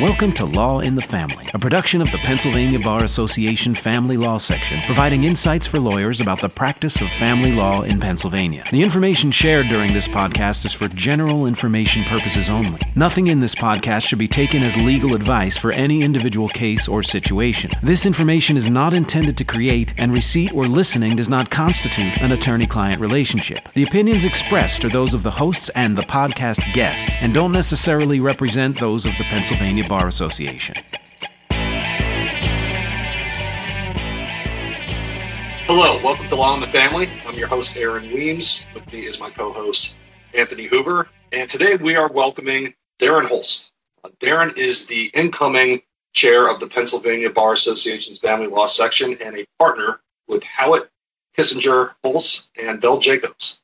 Welcome to Law in the Family, a production of the Pennsylvania Bar Association Family Law Section, providing insights for lawyers about the practice of family law in Pennsylvania. The information shared during this podcast is for general information purposes only. Nothing in this podcast should be taken as legal advice for any individual case or situation. This information is not intended to create, and receipt or listening does not constitute an attorney client relationship. The opinions expressed are those of the hosts and the podcast guests, and don't necessarily represent those of the Pennsylvania Bar Association. Hello, welcome to Law in the Family. I'm your host, Aaron Weems. With me is my co host, Anthony Hoover. And today we are welcoming Darren Holst. Uh, Darren is the incoming chair of the Pennsylvania Bar Association's Family Law Section and a partner with Howett, Kissinger, Holst, and Bell Jacobs.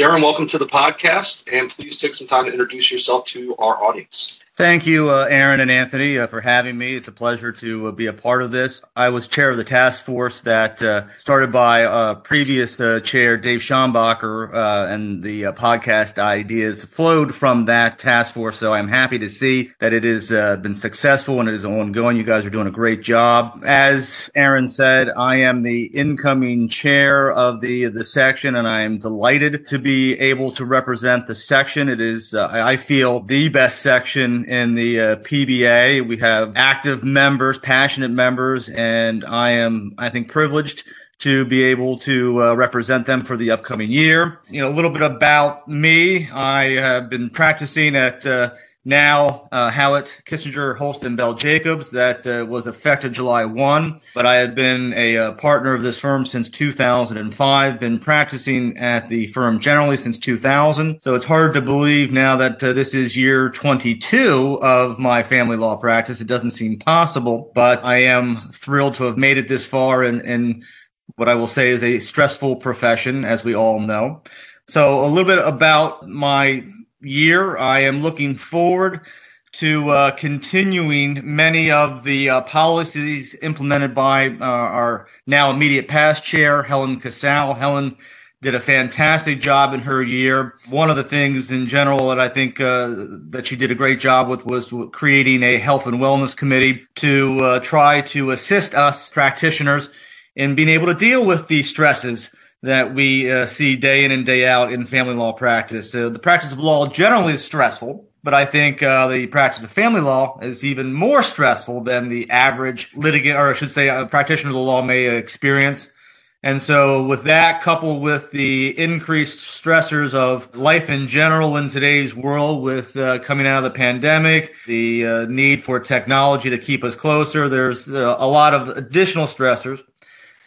Darren, welcome to the podcast, and please take some time to introduce yourself to our audience. Thank you, uh, Aaron and Anthony, uh, for having me. It's a pleasure to uh, be a part of this. I was chair of the task force that uh, started by uh, previous uh, chair Dave Schombacher, and the podcast ideas flowed from that task force. So I'm happy to see that it has been successful and it is ongoing. You guys are doing a great job. As Aaron said, I am the incoming chair of the the section, and I am delighted to be able to represent the section. It is, I feel, the best section in the uh, PBA. We have active members, passionate members, and I am, I think, privileged to be able to uh, represent them for the upcoming year. You know, a little bit about me. I have been practicing at uh, now uh, Howett, Kissinger, Holston, Bell Jacobs. That uh, was effective July 1. But I had been a, uh, partner of this firm since 2005, been practicing at the firm generally since 2000. So it's hard to believe now that uh, this is year 22 of my family law practice. It doesn't seem possible, but I am thrilled to have made it this far in what I will say is a stressful profession, as we all know. So a little bit about my year. I am looking forward to uh, continuing many of the uh, policies implemented by uh, our now immediate past chair, Helen Casale. Helen did a fantastic job in her year. One of the things in general that I think uh, that she did a great job with was creating a health and wellness committee to uh, try to assist us practitioners in being able to deal with the stresses that we uh, see day in and day out in family law practice. Uh, the practice of law generally is stressful, but I think uh, the practice of family law is even more stressful than the average litigant, or I should say, a practitioner of the law may experience. And so, with that, coupled with the increased stressors of life in general in today's world, with uh, coming out of the pandemic, the uh, need for technology to keep us closer, there's uh, a lot of additional stressors.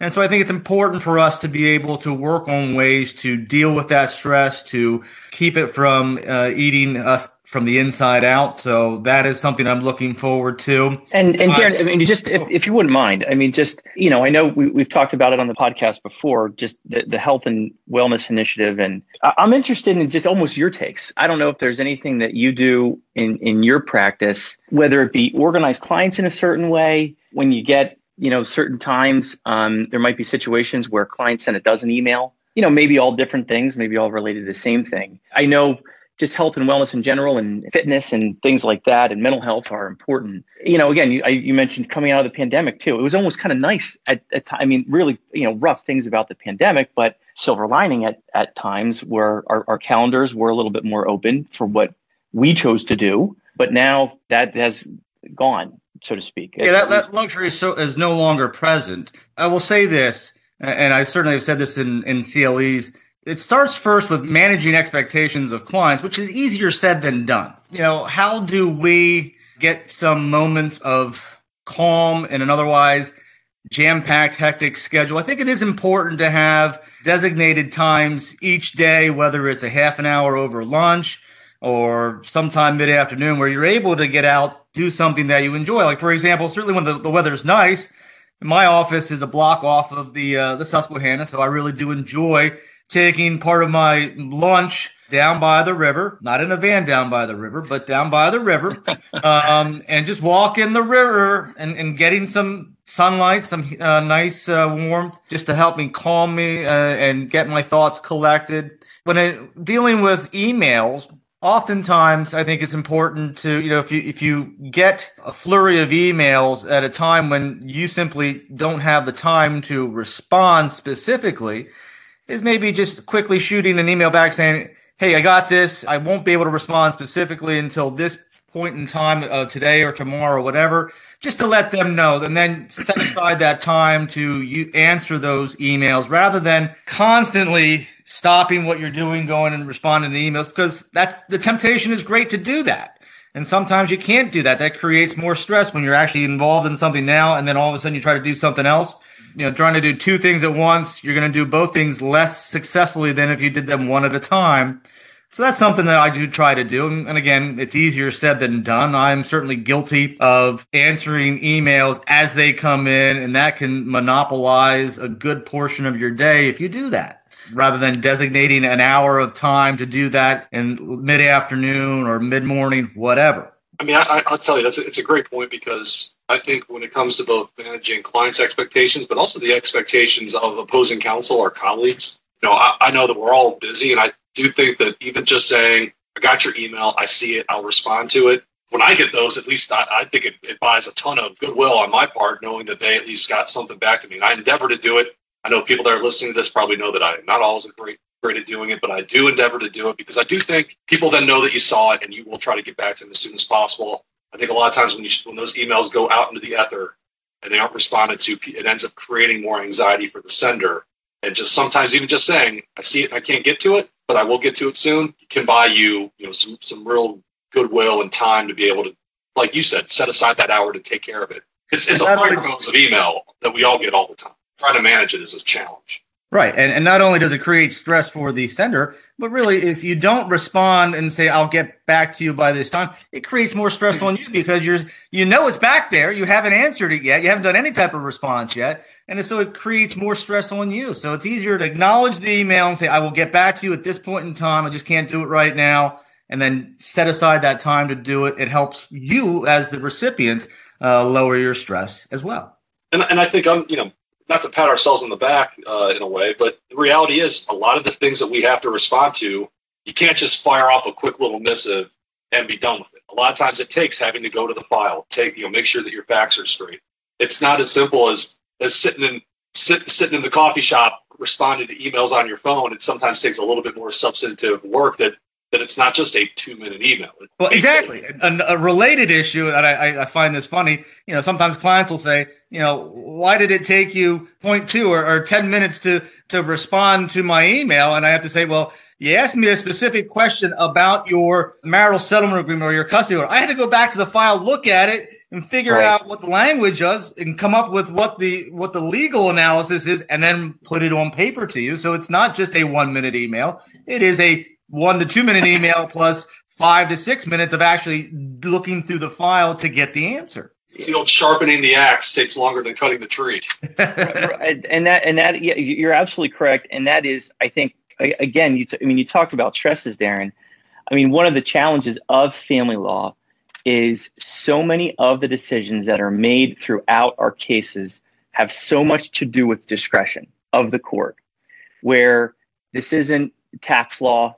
And so I think it's important for us to be able to work on ways to deal with that stress, to keep it from uh, eating us from the inside out. So that is something I'm looking forward to. And and Darren, I mean, just if, if you wouldn't mind, I mean, just you know, I know we, have talked about it on the podcast before, just the, the health and wellness initiative, and I'm interested in just almost your takes. I don't know if there's anything that you do in in your practice, whether it be organize clients in a certain way when you get you know, certain times um, there might be situations where clients send a dozen email, you know, maybe all different things, maybe all related to the same thing. I know just health and wellness in general and fitness and things like that and mental health are important. You know, again, you, I, you mentioned coming out of the pandemic too. It was almost kind of nice at, at I mean, really, you know, rough things about the pandemic, but silver lining at, at times where our, our calendars were a little bit more open for what we chose to do. But now that has gone so to speak. Yeah, that, that luxury is, so, is no longer present. I will say this, and I certainly have said this in, in CLEs. It starts first with managing expectations of clients, which is easier said than done. You know, how do we get some moments of calm in an otherwise jam packed, hectic schedule? I think it is important to have designated times each day, whether it's a half an hour over lunch or sometime mid afternoon, where you're able to get out do something that you enjoy. Like for example, certainly when the, the weather's nice, my office is a block off of the uh, the Susquehanna, so I really do enjoy taking part of my lunch down by the river, not in a van down by the river, but down by the river, um, and just walk in the river and, and getting some sunlight, some uh, nice uh, warmth, just to help me calm me uh, and get my thoughts collected. When I, dealing with emails, oftentimes I think it's important to, you know, if you if you get a flurry of emails at a time when you simply don't have the time to respond specifically, is maybe just quickly shooting an email back saying, "Hey, I got this. I won't be able to respond specifically until this point in time uh, today or tomorrow or whatever, just to let them know, and then set aside that time to you answer those emails rather than constantly stopping what you're doing, going and responding to emails because that's the temptation is great to do that. And sometimes you can't do that. That creates more stress when you're actually involved in something now and then all of a sudden you try to do something else. You know, trying to do two things at once, you're going to do both things less successfully than if you did them one at a time. So that's something that I do try to do. And again, it's easier said than done. I'm certainly guilty of answering emails as they come in, and that can monopolize a good portion of your day if you do that rather than designating an hour of time to do that in mid afternoon or mid morning, whatever. I mean, I, will tell you, that's a, it's a great point because I think when it comes to both managing clients' expectations, but also the expectations of opposing counsel or colleagues, you know, I, I know that we're all busy, and I do think that even just saying, I got your email, I see it, I'll respond to it. When I get those, at least I, I think it, it buys a ton of goodwill on my part, knowing that they at least got something back to me. And I endeavor to do it I know people that are listening to this probably know that I'm not always great great at doing it, but I do endeavor to do it because I do think people then know that you saw it and you will try to get back to them as soon as possible. I think a lot of times when you when those emails go out into the ether and they aren't responded to, it ends up creating more anxiety for the sender. And just sometimes even just saying, I see it and I can't get to it, but I will get to it soon, can buy you, you know, some some real goodwill and time to be able to, like you said, set aside that hour to take care of it. It's, it's a fire hose of email that we all get all the time trying to manage it is a challenge. Right. And, and not only does it create stress for the sender, but really, if you don't respond and say, I'll get back to you by this time, it creates more stress on you because you're, you know, it's back there. You haven't answered it yet. You haven't done any type of response yet. And so it creates more stress on you. So it's easier to acknowledge the email and say, I will get back to you at this point in time. I just can't do it right now. And then set aside that time to do it. It helps you as the recipient uh, lower your stress as well. And, and I think I'm, you know, not to pat ourselves on the back uh, in a way, but the reality is a lot of the things that we have to respond to, you can't just fire off a quick little missive and be done with it. A lot of times it takes having to go to the file, take you know, make sure that your facts are straight. It's not as simple as as sitting in sit, sitting in the coffee shop responding to emails on your phone. It sometimes takes a little bit more substantive work that that it's not just a two minute email. Well, exactly. A, a, related issue, and I, I, find this funny. You know, sometimes clients will say, you know, why did it take you point two or, or 10 minutes to, to respond to my email? And I have to say, well, you asked me a specific question about your marital settlement agreement or your custody order. I had to go back to the file, look at it, and figure right. out what the language was, and come up with what the what the legal analysis is, and then put it on paper to you. So it's not just a one minute email; it is a one to two minute email plus five to six minutes of actually looking through the file to get the answer. It's the old sharpening the axe takes longer than cutting the tree. and that and that yeah, you're absolutely correct. And that is, I think, again, you t- I mean, you talked about stresses, Darren. I mean, one of the challenges of family law is so many of the decisions that are made throughout our cases have so much to do with discretion of the court, where this isn't tax law,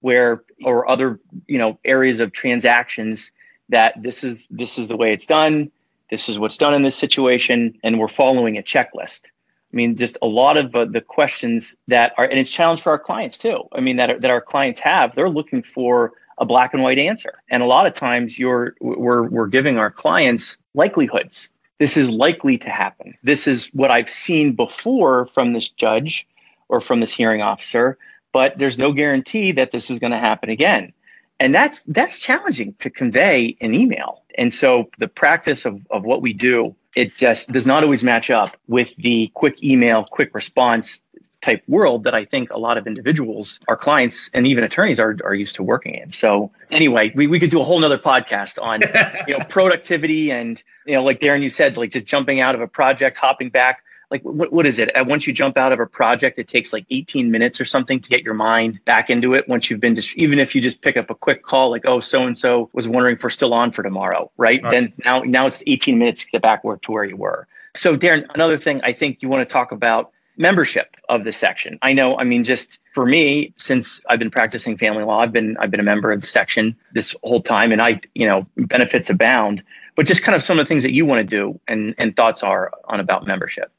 where or other you know areas of transactions that this is this is the way it's done this is what's done in this situation and we're following a checklist. I mean just a lot of uh, the questions that are and it's challenge for our clients too. I mean that, that our clients have they're looking for a black and white answer. And a lot of times you're we're, we're giving our clients likelihoods. This is likely to happen. This is what i've seen before from this judge or from this hearing officer but there's no guarantee that this is going to happen again. And that's that's challenging to convey in email. And so the practice of, of what we do, it just does not always match up with the quick email, quick response type world that I think a lot of individuals, our clients, and even attorneys are, are used to working in. So anyway, we, we could do a whole nother podcast on you know productivity and you know like Darren you said like just jumping out of a project, hopping back like what, what is it uh, once you jump out of a project it takes like 18 minutes or something to get your mind back into it once you've been just even if you just pick up a quick call like oh so and so was wondering if we're still on for tomorrow right? right then now now it's 18 minutes to get back to where you were so darren another thing i think you want to talk about membership of the section. I know, I mean, just for me, since I've been practicing family law, I've been I've been a member of the section this whole time, and I, you know, benefits abound. But just kind of some of the things that you want to do and and thoughts are on about membership.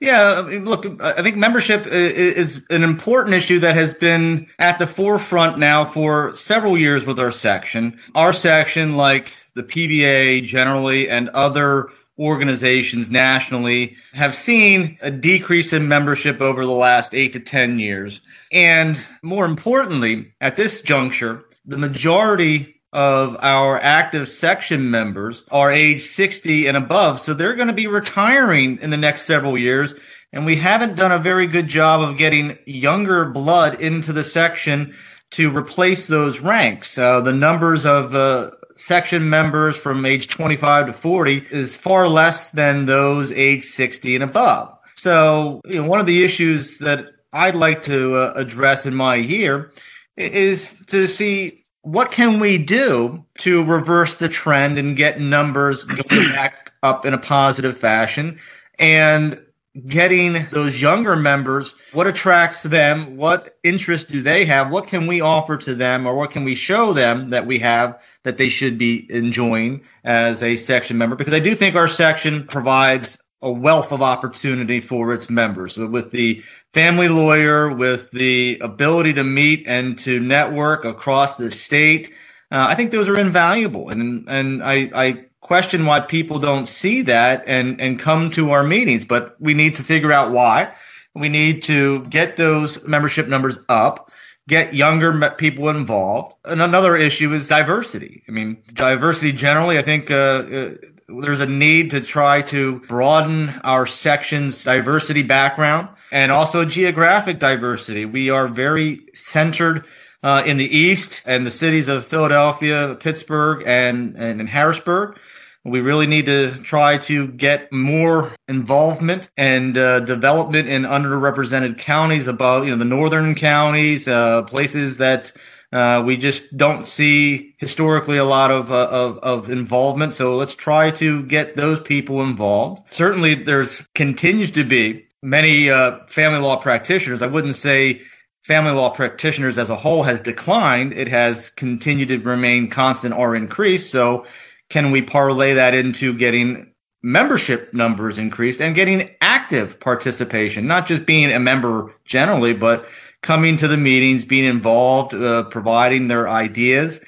Yeah, look, I think membership is an important issue that has been at the forefront now for several years with our section. Our section, like the PBA generally and other organizations nationally have seen a decrease in membership over the last eight to 10 years. And more importantly, at this juncture, the majority of our active section members are age 60 and above. So they're going to be retiring in the next several years. And we haven't done a very good job of getting younger blood into the section to replace those ranks. Uh, the numbers of uh, section members from age 25 to 40 is far less than those age 60 and above. So, you know, one of the issues that I'd like to uh, address in my year is to see what can we do to reverse the trend and get numbers going back up in a positive fashion? And getting those younger members what attracts them? What interest do they have? What can we offer to them or what can we show them that we have that they should be enjoying as a section member? Because i do think our section provides a wealth of opportunity for its members. With the family lawyer with the ability to meet and to network across the state uh, i think those are invaluable. And and i i question why people don't see that and and come to our meetings. But we need to figure out why. We need to get those membership numbers up get younger people involved. And another issue is diversity. I mean diversity generally i think uh, uh, there's a need to try to broaden our section's diversity background and also geographic diversity we are very centered uh, in the east and the cities of Philadelphia, Pittsburgh, and, and, and Harrisburg. We really need to try to get more involvement and uh, development in underrepresented counties above, you know, the northern counties, uh, places that uh, we just don't see historically a lot of, uh, of, of involvement. So let's try to get those people involved. Certainly, there's continues to be many uh, family law practitioners. I wouldn't say family law practitioners as a whole has declined. It has continued to remain constant or increase. So can we parlay that into getting membership numbers increased and getting active participation, not just being a member generally, but coming to the meetings, being involved, uh, providing their ideas.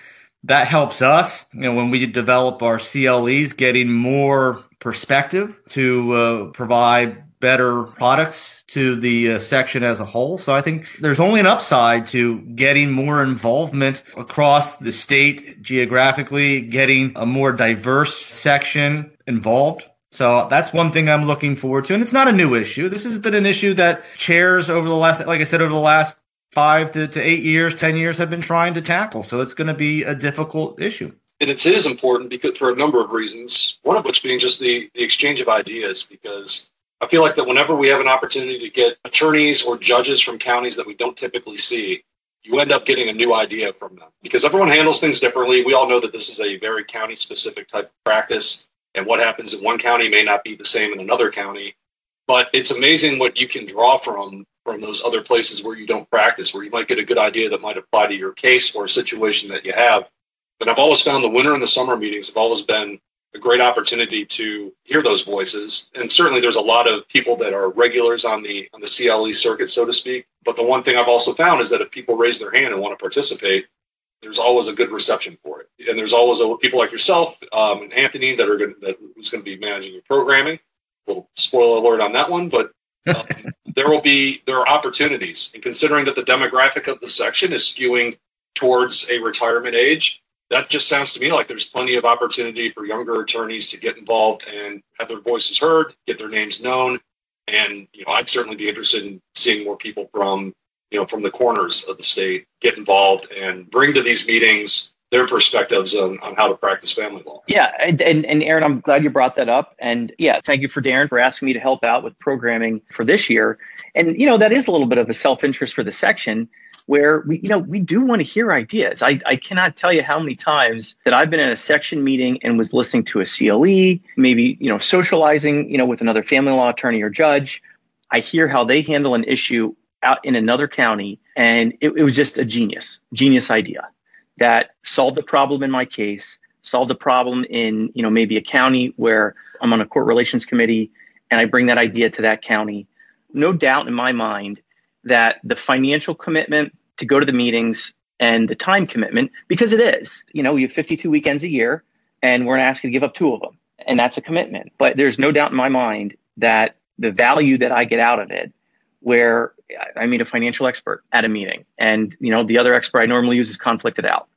That helps us, you know, when we develop our CLEs, getting more perspective to uh, provide better products to the uh, section as a whole. So I think there's only an upside to getting more involvement across the state geographically, getting a more diverse section involved. So that's one thing I'm looking forward to. And it's not a new issue. This has been an issue that chairs over the last, like I said, over the last five to, to eight years, 10 years have been trying to tackle. So it's going to be a difficult issue. And it is important because for a number of reasons, one of which being just the, the exchange of ideas, because I feel like that whenever we have an opportunity to get attorneys or judges from counties that we don't typically see, you end up getting a new idea from them because everyone handles things differently. We all know that this is a very county specific type of practice, and what happens in one county may not be the same in another county. But it's amazing what you can draw from from those other places where you don't practice, where you might get a good idea that might apply to your case or a situation that you have. But I've always found the winter and the summer meetings have always been a great opportunity to hear those voices. And certainly there's a lot of people that are regulars on the on the CLE circuit, so to speak. But the one thing I've also found is that if people raise their hand and want to participate, there's always a good reception for it. And there's always a, people like yourself um, and Anthony that are going that who's going to be managing your programming. A little spoiler alert on that one, but um, there will be there are opportunities. And considering that the demographic of the section is skewing towards a retirement age, that just sounds to me like there's plenty of opportunity for younger attorneys to get involved and have their voices heard, get their names known. And, you know, I'd certainly be interested in seeing more people from, you know, from the corners of the state get involved and bring to these meetings their perspectives on, on how to practice family law. Yeah. And, and, and Aaron, I'm glad you brought that up. And yeah, thank you for Darren for asking me to help out with programming for this year. And, you know, that is a little bit of a self interest for the section where we, you know, we do want to hear ideas. I, I cannot tell you how many times that I've been in a section meeting and was listening to a CLE, maybe, you know, socializing, you know, with another family law attorney or judge. I hear how they handle an issue out in another county, and it, it was just a genius, genius idea that solved the problem in my case, solved a problem in you know maybe a county where I'm on a court relations committee, and I bring that idea to that county. No doubt in my mind that the financial commitment to go to the meetings and the time commitment, because it is, you know, we have 52 weekends a year, and we're asking to give up two of them, and that's a commitment. But there's no doubt in my mind that the value that I get out of it, where I meet a financial expert at a meeting, and you know the other expert I normally use is conflicted out.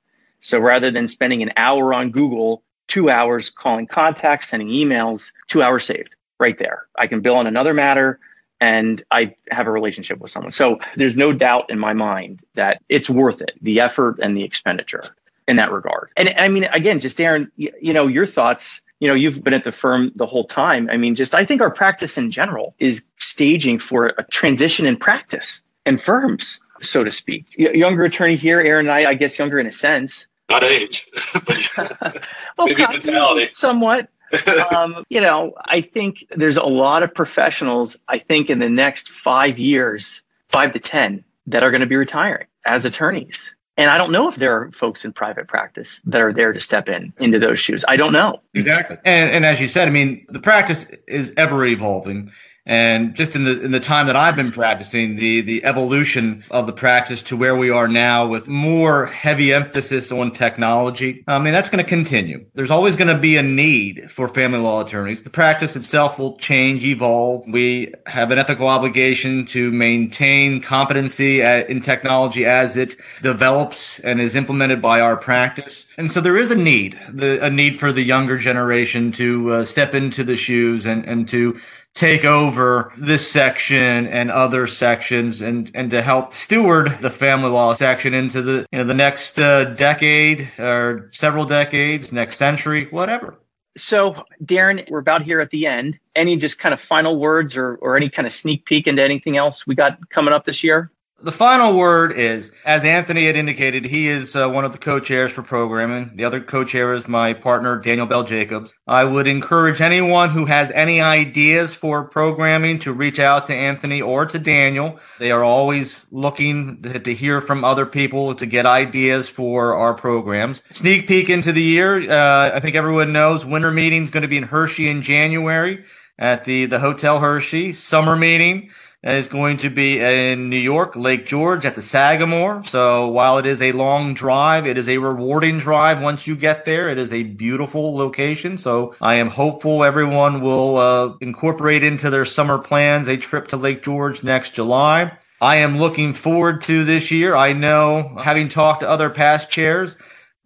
So rather than spending an hour on Google, two hours calling contacts, sending emails, two hours saved right there. I can bill on another matter and I have a relationship with someone. So there's no doubt in my mind that it's worth it, the effort and the expenditure in that regard. And I mean, again, just Aaron, you know, your thoughts you know, you've been at the firm the whole time. I mean, just I think our practice in general is staging for a transition in practice and firms, so to speak. Y- younger attorney here, Aaron and I, I guess younger in a sense. Not age, but well, maybe mentality. Somewhat. um, you know, I think there's a lot of professionals, I think in the next five years, five to 10, that are going to be retiring as attorneys. And I don't know if there are folks in private practice that are there to step in into those shoes. I don't know. Exactly. And, and as you said, I mean, the practice is ever evolving. And just in the in the time that I've been practicing, the the evolution of the practice to where we are now with more heavy emphasis on technology, I mean that's going to continue. There's always going to be a need for family law attorneys. The practice itself will change, evolve. We have an ethical obligation to maintain competency at, in technology as it develops and is implemented by our practice. And so there is a need, the, a need for the younger generation to uh, step into the shoes and, and to take over this section and other sections and, and to help steward the family law section into the, you know, the next uh, decade or several decades, next century, whatever. So, Darren, we're about here at the end. Any just kind of final words or, or any kind of sneak peek into anything else we got coming up this year? The final word is, as Anthony had indicated, he is uh, one of the co-chairs for programming. The other co-chair is my partner, Daniel Bell Jacobs. I would encourage anyone who has any ideas for programming to reach out to Anthony or to Daniel. They are always looking to, to hear from other people to get ideas for our programs. Sneak peek into the year. Uh, I think everyone knows winter meeting is going to be in Hershey in January at the, the Hotel Hershey. Summer meeting is going to be in New York, Lake George at the Sagamore. So while it is a long drive, it is a rewarding drive once you get there. It is a beautiful location. So I am hopeful everyone will uh, incorporate into their summer plans a trip to Lake George next July. I am looking forward to this year. I know, having talked to other past chairs,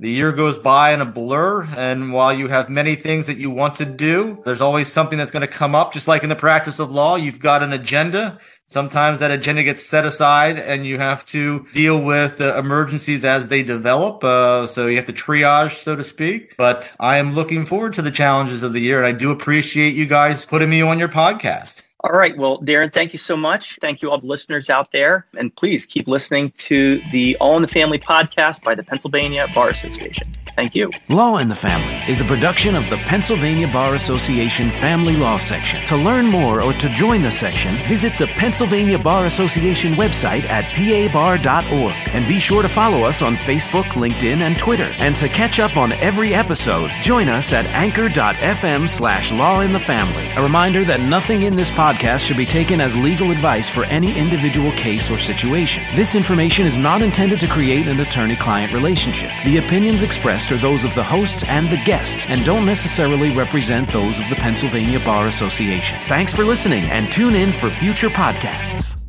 the year goes by in a blur, and while you have many things that you want to do, there's always something that's going to come up. Just like in the practice of law, you've got an agenda. Sometimes that agenda gets set aside, and you have to deal with uh, emergencies as they develop. Uh, so you have to triage, so to speak. But I am looking forward to the challenges of the year, and I do appreciate you guys putting me on your podcast. All right. Well, Darren, thank you so much. Thank you, all the listeners out there. And please keep listening to the All in the Family podcast by the Pennsylvania Bar Association. Thank you. Law in the Family is a production of the Pennsylvania Bar Association Family Law Section. To learn more or to join the section, visit the Pennsylvania Bar Association website at pabar.org. And be sure to follow us on Facebook, LinkedIn, and Twitter. And to catch up on every episode, join us at anchor.fm slash law in the family. A reminder that nothing in this podcast should be taken as legal advice for any individual case or situation. This information is not intended to create an attorney client relationship. The opinions expressed are those of the hosts and the guests and don't necessarily represent those of the Pennsylvania Bar Association. Thanks for listening and tune in for future podcasts.